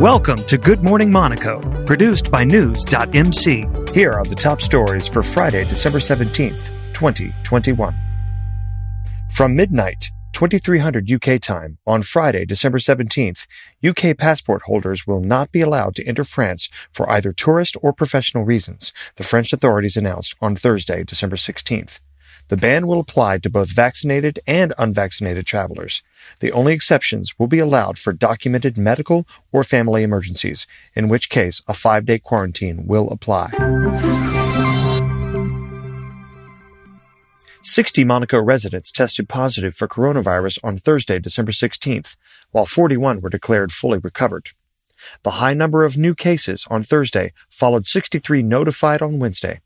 Welcome to Good Morning Monaco, produced by News.mc. Here are the top stories for Friday, December 17th, 2021. From midnight, 2300 UK time, on Friday, December 17th, UK passport holders will not be allowed to enter France for either tourist or professional reasons, the French authorities announced on Thursday, December 16th. The ban will apply to both vaccinated and unvaccinated travelers. The only exceptions will be allowed for documented medical or family emergencies, in which case a five day quarantine will apply. 60 Monaco residents tested positive for coronavirus on Thursday, December 16th, while 41 were declared fully recovered. The high number of new cases on Thursday followed 63 notified on Wednesday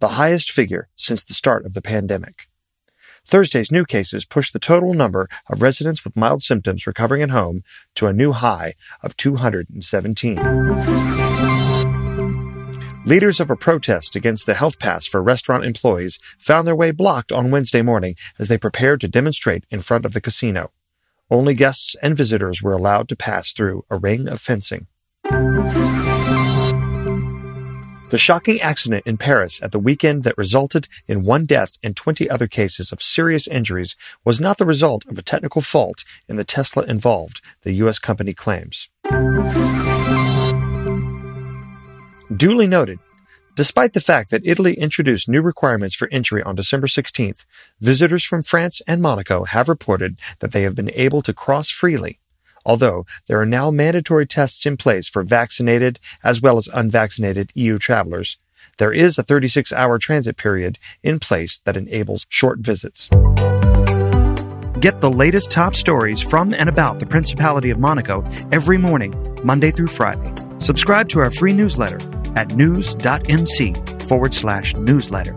the highest figure since the start of the pandemic. Thursday's new cases pushed the total number of residents with mild symptoms recovering at home to a new high of 217. Leaders of a protest against the health pass for restaurant employees found their way blocked on Wednesday morning as they prepared to demonstrate in front of the casino. Only guests and visitors were allowed to pass through a ring of fencing. The shocking accident in Paris at the weekend that resulted in one death and 20 other cases of serious injuries was not the result of a technical fault in the Tesla involved, the U.S. company claims. Duly noted, Despite the fact that Italy introduced new requirements for entry on December 16th, visitors from France and Monaco have reported that they have been able to cross freely although there are now mandatory tests in place for vaccinated as well as unvaccinated EU travelers. There is a 36 hour transit period in place that enables short visits. Get the latest top stories from and about the Principality of Monaco every morning, Monday through Friday. Subscribe to our free newsletter at news.mc forward slash newsletter.